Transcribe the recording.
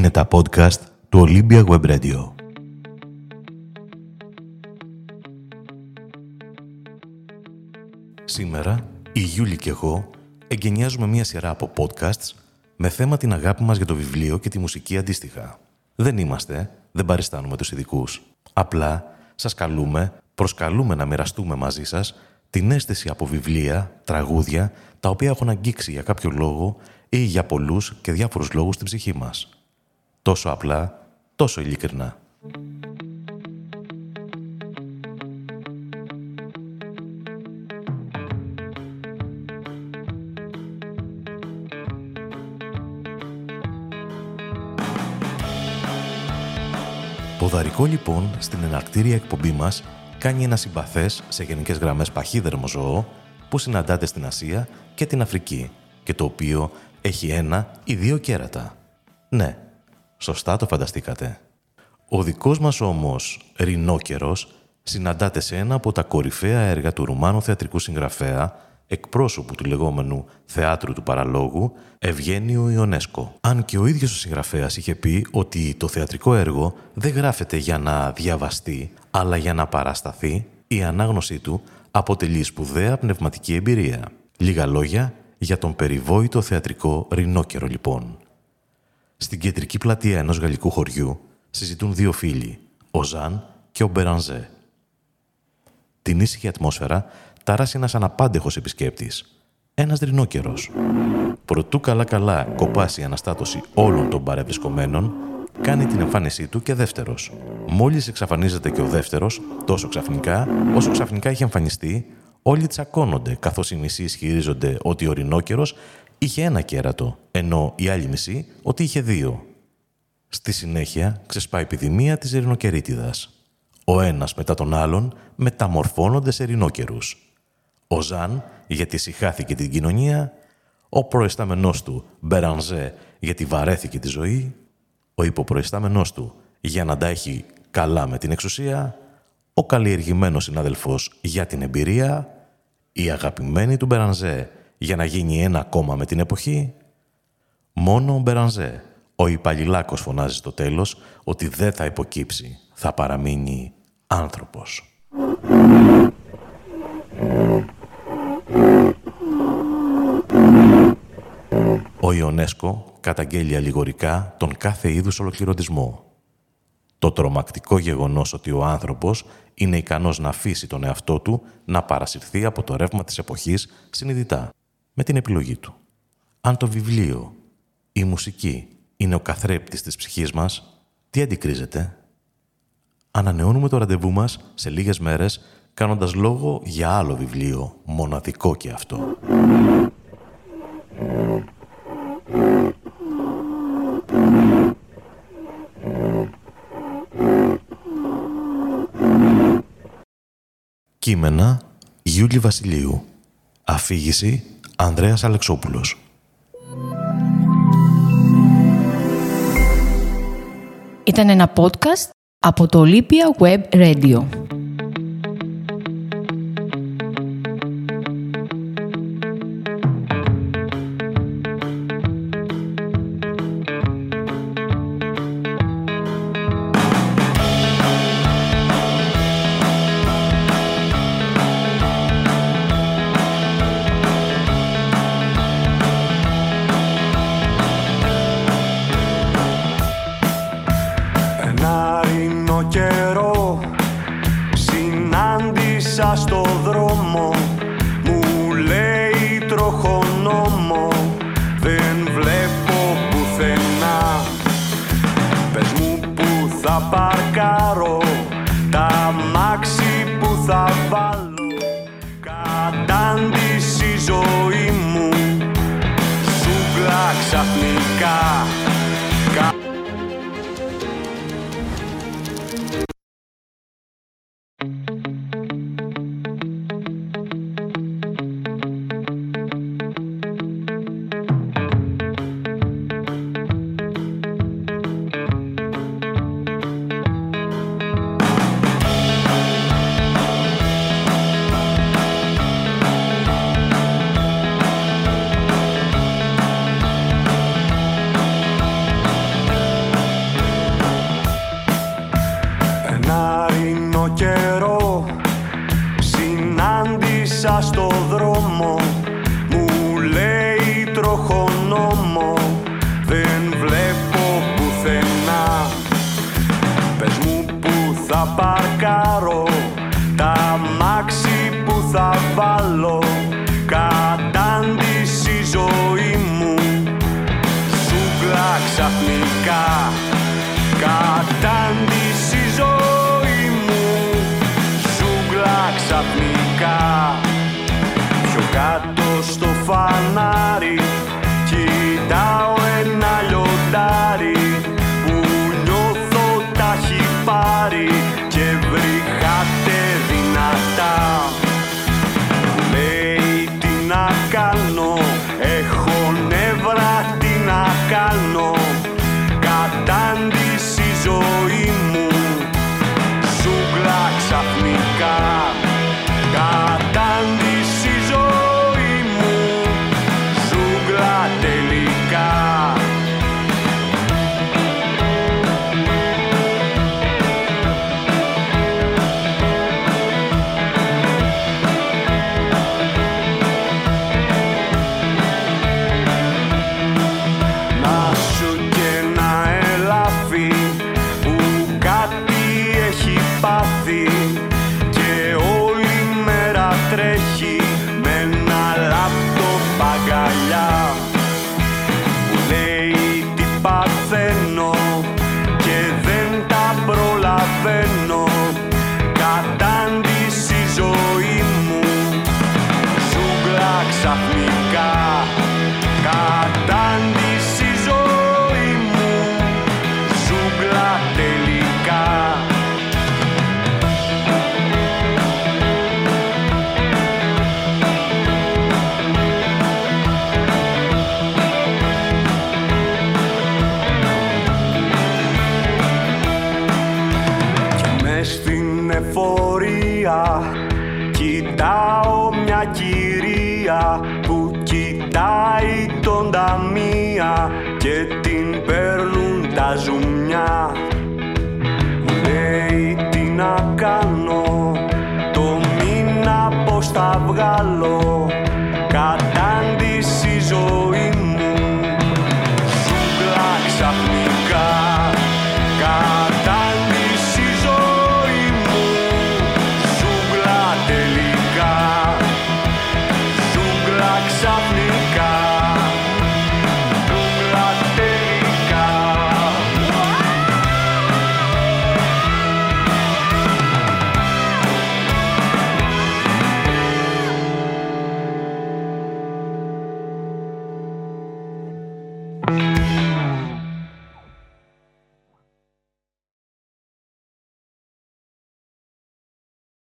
Είναι τα podcast του Olympia Web Radio. Σήμερα, η Γιούλη και εγώ εγκαινιάζουμε μία σειρά από podcasts με θέμα την αγάπη μας για το βιβλίο και τη μουσική αντίστοιχα. Δεν είμαστε, δεν παριστάνουμε τους ειδικούς. Απλά σας καλούμε, προσκαλούμε να μοιραστούμε μαζί σας την αίσθηση από βιβλία, τραγούδια, τα οποία έχουν αγγίξει για κάποιο λόγο ή για πολλούς και διάφορους λόγους στην ψυχή μας. Τόσο απλά, τόσο ειλικρινά. Ποδαρικό λοιπόν στην εναρκτήρια εκπομπή μας κάνει ένα συμπαθές σε γενικές γραμμές παχύδερμο ζώο που συναντάται στην Ασία και την Αφρική και το οποίο έχει ένα ή δύο κέρατα. Ναι, σωστά το φανταστήκατε. Ο δικός μας όμως ρινόκερος συναντάται σε ένα από τα κορυφαία έργα του Ρουμάνου θεατρικού συγγραφέα εκπρόσωπου του λεγόμενου θεάτρου του παραλόγου, Ευγένιο Ιονέσκο. Αν και ο ίδιος ο συγγραφέας είχε πει ότι το θεατρικό έργο δεν γράφεται για να διαβαστεί, αλλά για να παρασταθεί, η ανάγνωσή του αποτελεί σπουδαία πνευματική εμπειρία. Λίγα λόγια για τον περιβόητο θεατρικό Ρινόκερο λοιπόν. Στην κεντρική πλατεία ενός γαλλικού χωριού συζητούν δύο φίλοι, ο Ζαν και ο Μπερανζέ. Την ήσυχη ατμόσφαιρα ταράσει ένας αναπάντεχος επισκέπτης. Ένας δρυνόκερος. Προτού καλά-καλά κοπάσει η αναστάτωση όλων των παρευρισκομένων, κάνει την εμφάνισή του και δεύτερος. Μόλις εξαφανίζεται και ο δεύτερος, τόσο ξαφνικά, όσο ξαφνικά είχε εμφανιστεί, όλοι τσακώνονται, καθώς οι μισοί ισχυρίζονται ότι ο ρινόκερος είχε ένα κέρατο, ενώ η άλλη μισή ότι είχε δύο. Στη συνέχεια ξεσπάει η επιδημία της ρινοκερίτιδας. Ο ένας μετά τον άλλον μεταμορφώνονται σε ρινόκερους. Ο Ζαν γιατί συχάθηκε την κοινωνία, ο προϊστάμενός του Μπερανζέ γιατί βαρέθηκε τη ζωή, ο υποπροϊστάμενός του για να τα έχει καλά με την εξουσία, ο καλλιεργημένος συνάδελφος για την εμπειρία, η αγαπημένη του Μπερανζέ για να γίνει ένα κόμμα με την εποχή. Μόνο ο Μπερανζέ, ο υπαλληλάκος φωνάζει στο τέλος ότι δεν θα υποκύψει, θα παραμείνει άνθρωπος. Ο Ιονέσκο καταγγέλει αλληγορικά τον κάθε είδους ολοκληρωτισμό. Το τρομακτικό γεγονός ότι ο άνθρωπος είναι ικανός να αφήσει τον εαυτό του να παρασυρθεί από το ρεύμα της εποχής συνειδητά, με την επιλογή του. Αν το βιβλίο, η μουσική είναι ο καθρέπτης της ψυχής μας, τι αντικρίζεται; Ανανεώνουμε το ραντεβού μας σε λίγες μέρες κάνοντας λόγο για άλλο βιβλίο, μοναδικό και αυτό. Κείμενα Γιούλη Βασιλείου Αφήγηση Ανδρέας Αλεξόπουλος Ήταν ένα podcast από το Olympia Web Radio. Ζούγκλα τελικά μες στην εφορία Κοιτάω μια κυρία που κοιτάει τον ταμεία και την παίρνουν τα ζουμιά. Μου λέει τι να κάνω. Το μήνα πως θα βγάλω